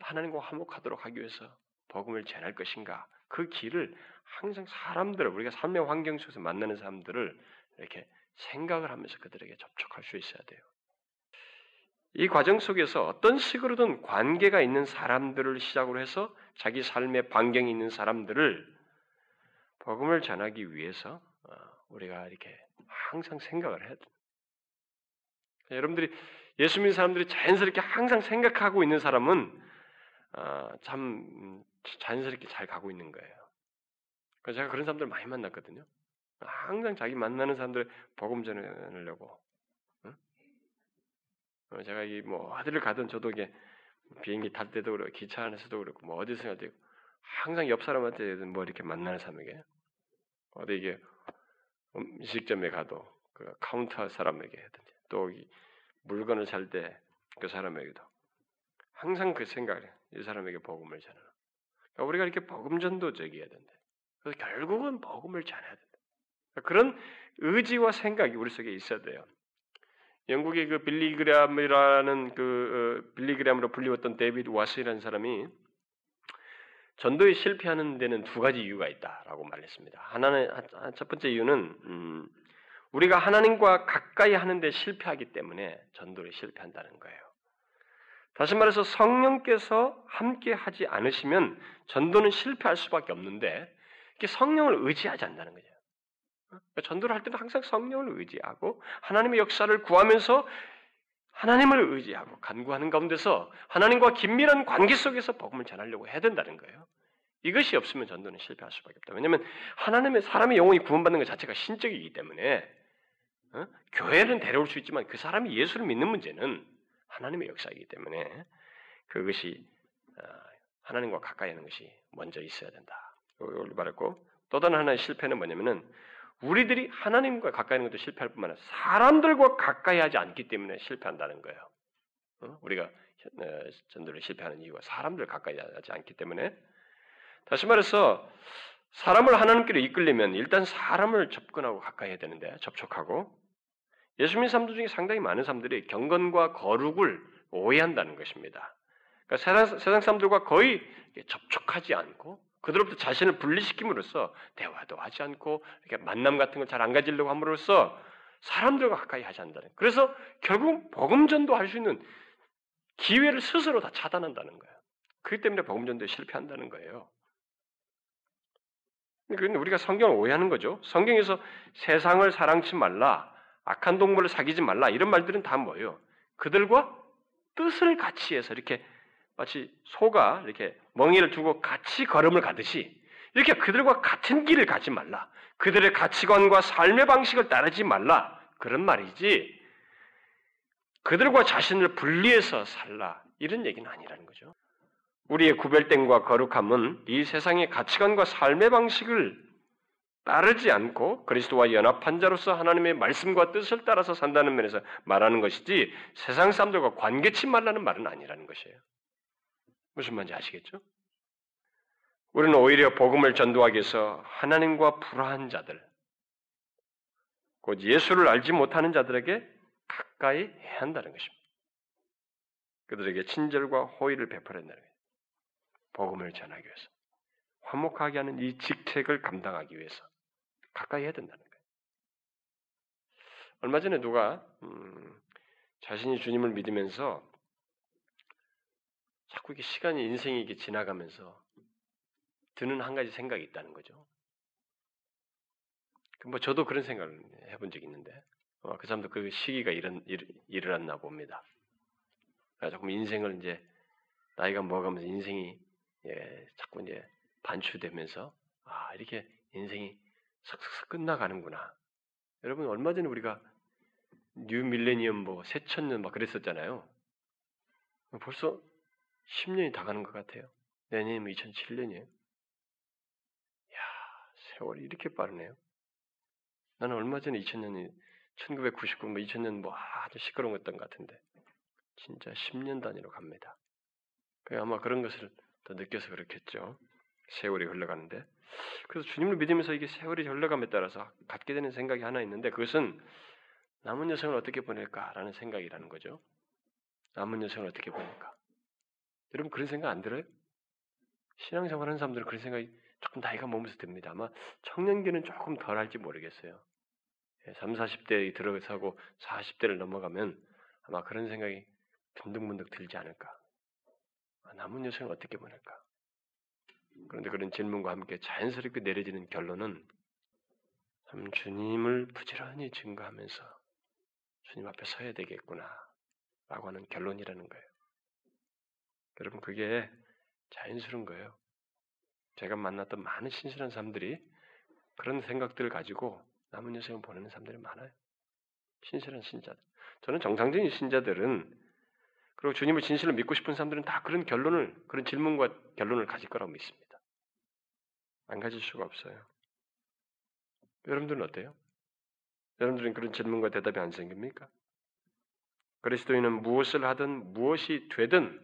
하나님과 화목하도록 하기 위해서 복음을 전할 것인가 그 길을 항상 사람들 우리가 삶의 환경 속에서 만나는 사람들을 이렇게 생각을 하면서 그들에게 접촉할 수 있어야 돼요. 이 과정 속에서 어떤 식으로든 관계가 있는 사람들을 시작으로 해서 자기 삶의 반경이 있는 사람들을 복음을 전하기 위해서 어, 우리가 이렇게 항상 생각을 해야 돼요. 여러분들이 예수 믿는 사람들이 자연스럽게 항상 생각하고 있는 사람은 어, 참 자연스럽게 잘 가고 있는 거예요. 제가 그런 사람들 많이 만났거든요. 항상 자기 만나는 사람들 복음 전하려고. 응? 어, 제가 이뭐 어디를 가든 저도 이게 비행기 탈 때도 그렇고 기차 안에서도 그렇고 뭐 어디서 갈때 항상 옆 사람한테 뭐 이렇게 만나는 사람에게 어디 이게 음식점에 가도 그 카운터 사람에게 또 물건을 살 때 그 사람에게도 항상 그 생각을 이 사람에게 복음을 전하는. 그러니까 우리가 이렇게 복음 전도적이어야 된다. 그래서 결국은 복음을 전해야 된다. 그러니까 그런 의지와 생각이 우리 속에 있어야 돼요. 영국의 그 빌리그램이라는 그 어, 빌리그램으로 불리웠던 데이비드 와스라는 사람이 전도에 실패하는 데는 두 가지 이유가 있다라고 말했습니다. 하나는 첫 번째 이유는 음, 우리가 하나님과 가까이 하는데 실패하기 때문에 전도를 실패한다는 거예요. 다시 말해서 성령께서 함께 하지 않으시면 전도는 실패할 수밖에 없는데 이게 성령을 의지하지 않는다는 거죠. 그러니까 전도를 할 때는 항상 성령을 의지하고 하나님의 역사를 구하면서 하나님을 의지하고 간구하는 가운데서 하나님과 긴밀한 관계 속에서 복음을 전하려고 해야 된다는 거예요. 이것이 없으면 전도는 실패할 수밖에 없다. 왜냐하면 하나님의 사람의 영혼이 구원받는 것 자체가 신적이기 때문에 어? 교회는 데려올 수 있지만 그 사람이 예수를 믿는 문제는 하나님의 역사이기 때문에 그것이 어, 하나님과 가까이 하는 것이 먼저 있어야 된다. 말했고 또 다른 하나의 실패는 뭐냐면은 우리들이 하나님과 가까이 하는 것도 실패할 뿐만 아니라 사람들과 가까이 하지 않기 때문에 실패한다는 거예요. 어? 우리가 전도를 실패하는 이유가 사람들 가까이 하지 않기 때문에 다시 말해서 사람을 하나님께로 이끌려면 일단 사람을 접근하고 가까이 해야 되는데 접촉하고 예수 님는 사람들 중에 상당히 많은 사람들이 경건과 거룩을 오해한다는 것입니다. 그러니까 세상, 사람들과 거의 접촉하지 않고 그들로부터 자신을 분리시킴으로써 대화도 하지 않고 이렇게 만남 같은 걸 잘 안 가지려고 함으로써 사람들과 가까이 하지 않는다는. 그래서 결국 복음 전도 할 수 있는 기회를 스스로 다 차단한다는 거예요. 그렇기 때문에 복음 전도에 실패한다는 거예요. 그런데 우리가 성경을 오해하는 거죠. 성경에서 세상을 사랑치 말라, 악한 동물을 사귀지 말라 이런 말들은 다 뭐예요? 그들과 뜻을 같이 해서 이렇게 마치 소가 이렇게 멍이를 두고 같이 걸음을 가듯이 이렇게 그들과 같은 길을 가지 말라. 그들의 가치관과 삶의 방식을 따르지 말라. 그런 말이지. 그들과 자신을 분리해서 살라. 이런 얘기는 아니라는 거죠. 우리의 구별됨과 거룩함은 이 세상의 가치관과 삶의 방식을 따르지 않고 그리스도와 연합한 자로서 하나님의 말씀과 뜻을 따라서 산다는 면에서 말하는 것이지 세상 사람들과 관계치 말라는 말은 아니라는 것이에요. 무슨 말인지 아시겠죠? 우리는 오히려 복음을 전도하기 위해서 하나님과 불화한 자들, 곧 예수를 알지 못하는 자들에게 가까이 해야 한다는 것입니다. 그들에게 친절과 호의를 베풀어야 한다는 거예요. 복음을 전하기 위해서. 화목하게 하는 이 직책을 감당하기 위해서 가까이 해야 된다는 거예요. 얼마 전에 누가 음, 자신이 주님을 믿으면서 자꾸 이게 시간이 인생이 이게 지나가면서 드는 한 가지 생각이 있다는 거죠. 그뭐 저도 그런 생각을 해본 적이 있는데 어, 그 사람도 그 시기가 일어, 일어났나 봅니다. 조금 인생을 이제 나이가 먹으면서 인생이 예, 자꾸 이제 반출되면서 아 이렇게 인생이 싹싹싹 끝나가는구나. 여러분 얼마 전에 우리가 new 밀레니엄 뭐 새천년 막 그랬었잖아요. 벌써 10년이 다 가는 것 같아요. 내년이면 2007년이에요. 야 세월이 이렇게 빠르네요. 나는 얼마 전에 2000년이 1999, 뭐 2000년 뭐 아주 시끄러웠던 것 같은데 진짜 10년 단위로 갑니다. 그 아마 그런 것을 더 느껴서 그렇겠죠. 세월이 흘러가는데 그래서 주님을 믿으면서 이게 세월이 흘러감에 따라서 갖게 되는 생각이 하나 있는데 그것은 남은 여생을 어떻게 보낼까라는 생각이라는 거죠. 남은 여생을 어떻게 보낼까? 여러분 그런 생각 안 들어요? 신앙생활 하는 사람들은 그런 생각이 조금 나이가 먹으면서 듭니다. 아마 청년기는 조금 덜 할지 모르겠어요. 3, 예, 40대에 들어서고 40대를 넘어가면 아마 그런 생각이 문득문득 들지 않을까. 아, 남은 여생을 어떻게 보낼까? 그런데 그런 질문과 함께 자연스럽게 내려지는 결론은 참 주님을 부지런히 증거하면서 주님 앞에 서야 되겠구나 라고 하는 결론이라는 거예요. 여러분 그게 자연스러운 거예요. 제가 만났던 많은 신실한 사람들이 그런 생각들을 가지고 남은 여생을 보내는 사람들이 많아요. 신실한 신자들. 저는 정상적인 신자들은 그리고 주님을 진실로 믿고 싶은 사람들은 다 그런 결론을 그런 질문과 결론을 가질 거라고 믿습니다. 안 가질 수가 없어요. 여러분들은 어때요? 여러분들은 그런 질문과 대답이 안 생깁니까? 그리스도인은 무엇을 하든 무엇이 되든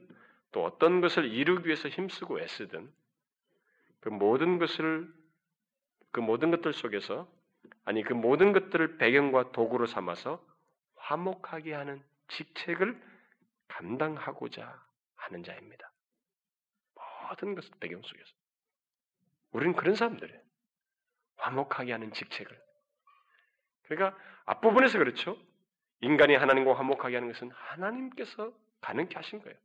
또 어떤 것을 이루기 위해서 힘쓰고 애쓰든 그 모든 것을 그 모든 것들 속에서 아니 그 모든 것들을 배경과 도구로 삼아서 화목하게 하는 직책을 감당하고자 하는 자입니다. 모든 것을 배경 속에서 우리는 그런 사람들이에요. 화목하게 하는 직책을. 그러니까 앞부분에서 그렇죠. 인간이 하나님과 화목하게 하는 것은 하나님께서 가능케 하신 거예요.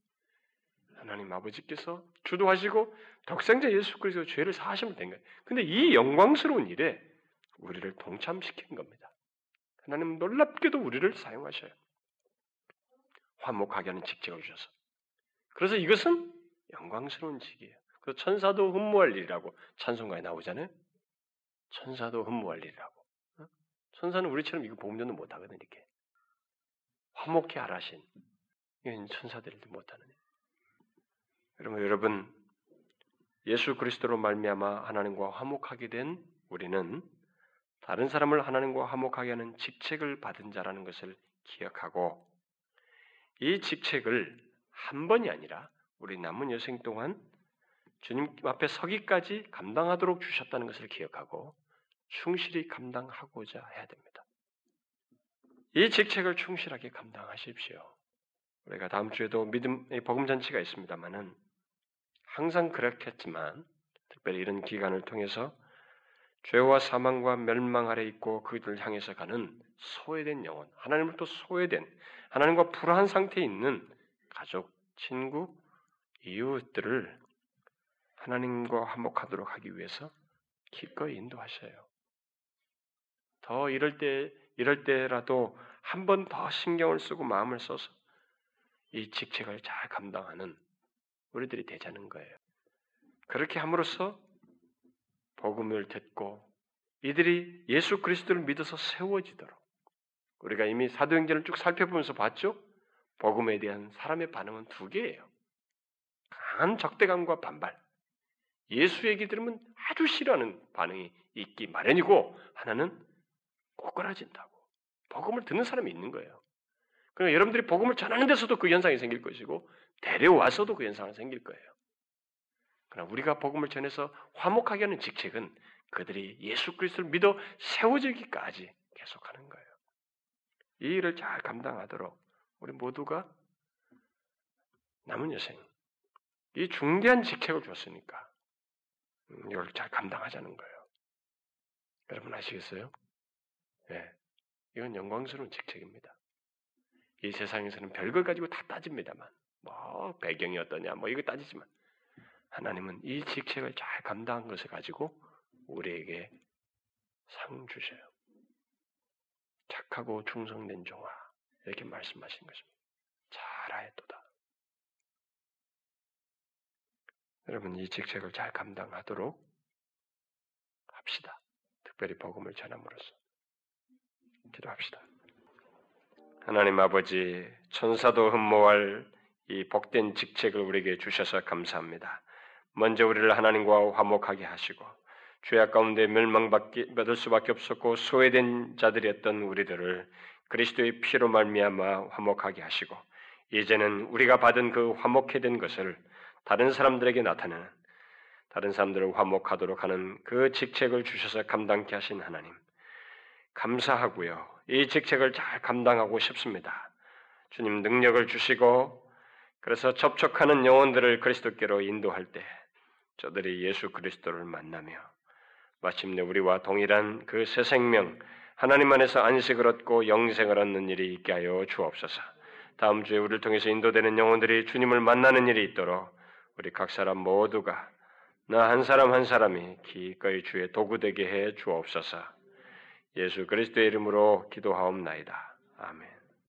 하나님 아버지께서 주도하시고 독생자 예수 그리스도 죄를 사하시면 된 거예요. 근데 이 영광스러운 일에 우리를 동참시킨 겁니다. 하나님 놀랍게도 우리를 사용하셔요. 화목하게 하는 직책을 주셔서. 그래서 이것은 영광스러운 직이에요. 그 천사도 흠모할 일이라고 찬송가에 나오잖아요. 천사도 흠모할 일이라고. 어? 천사는 우리처럼 이거 보험전도 못하거든 이렇게. 화목해 하라신. 이건 천사들도 못하는 일. 여러분, 여러분 예수 그리스도로 말미암아 하나님과 화목하게 된 우리는 다른 사람을 하나님과 화목하게 하는 직책을 받은 자라는 것을 기억하고 이 직책을 한 번이 아니라 우리 남은 여생 동안 주님 앞에 서기까지 감당하도록 주셨다는 것을 기억하고 충실히 감당하고자 해야 됩니다. 이 직책을 충실하게 감당하십시오. 우리가 다음 주에도 믿음 복음 잔치가 있습니다만은 항상 그렇겠지만 특별히 이런 기간을 통해서 죄와 사망과 멸망 아래 있고 그들 향해서 가는 소외된 영혼, 하나님으로부터 소외된 하나님과 불화한 상태에 있는 가족, 친구, 이웃들을 하나님과 화목하도록 하기 위해서 기꺼이 인도하셔요. 더 이럴 때 이럴 때라도 한 번 더 신경을 쓰고 마음을 써서 이 직책을 잘 감당하는 우리들이 되자는 거예요. 그렇게 함으로써 복음을 듣고 이들이 예수 그리스도를 믿어서 세워지도록 우리가 이미 사도행전을 쭉 살펴보면서 봤죠? 복음에 대한 사람의 반응은 두 개예요. 강한 적대감과 반발. 예수 얘기 들으면 아주 싫어하는 반응이 있기 마련이고 하나는 꼬꾸라진다고. 복음을 듣는 사람이 있는 거예요. 그러니까 여러분들이 복음을 전하는 데서도 그 현상이 생길 것이고 데려와서도 그 현상이 생길 거예요. 그러나 우리가 복음을 전해서 화목하게 하는 직책은 그들이 예수 그리스도를 믿어 세워지기까지 계속하는 거예요. 이 일을 잘 감당하도록 우리 모두가 남은 여생 이 중대한 직책을 줬으니까 음, 이걸 잘 감당하자는 거예요. 여러분 아시겠어요? 네. 이건 영광스러운 직책입니다. 이 세상에서는 별걸 가지고 다 따집니다만, 뭐 배경이 어떠냐, 뭐 이거 따지지만 하나님은 이 직책을 잘 감당한 것을 가지고 우리에게 상 주셔요. 착하고 충성된 종아 이렇게 말씀하신 것입니다. 잘하였도다. 여러분 이 직책을 잘 감당하도록 합시다. 특별히 복음을 전함으로써 기도합시다. 하나님 아버지 천사도 흠모할 이 복된 직책을 우리에게 주셔서 감사합니다. 먼저 우리를 하나님과 화목하게 하시고 죄악 가운데 멸망받을 수밖에 없었고 소외된 자들이었던 우리들을 그리스도의 피로 말미암아 화목하게 하시고 이제는 우리가 받은 그 화목해 된 것을 다른 사람들에게 나타내는 다른 사람들을 화목하도록 하는 그 직책을 주셔서 감당케 하신 하나님 감사하고요. 이 직책을 잘 감당하고 싶습니다. 주님 능력을 주시고 그래서 접촉하는 영혼들을 그리스도께로 인도할 때 저들이 예수 그리스도를 만나며 마침내 우리와 동일한 그 새 생명 하나님 안에서 안식을 얻고 영생을 얻는 일이 있게 하여 주옵소서. 다음 주에 우리를 통해서 인도되는 영혼들이 주님을 만나는 일이 있도록 우리 각 사람 모두가 나 한 사람 한 사람이 기꺼이 주의 도구 되게 해 주옵소서. 예수 그리스도의 이름으로 기도하옵나이다. 아멘.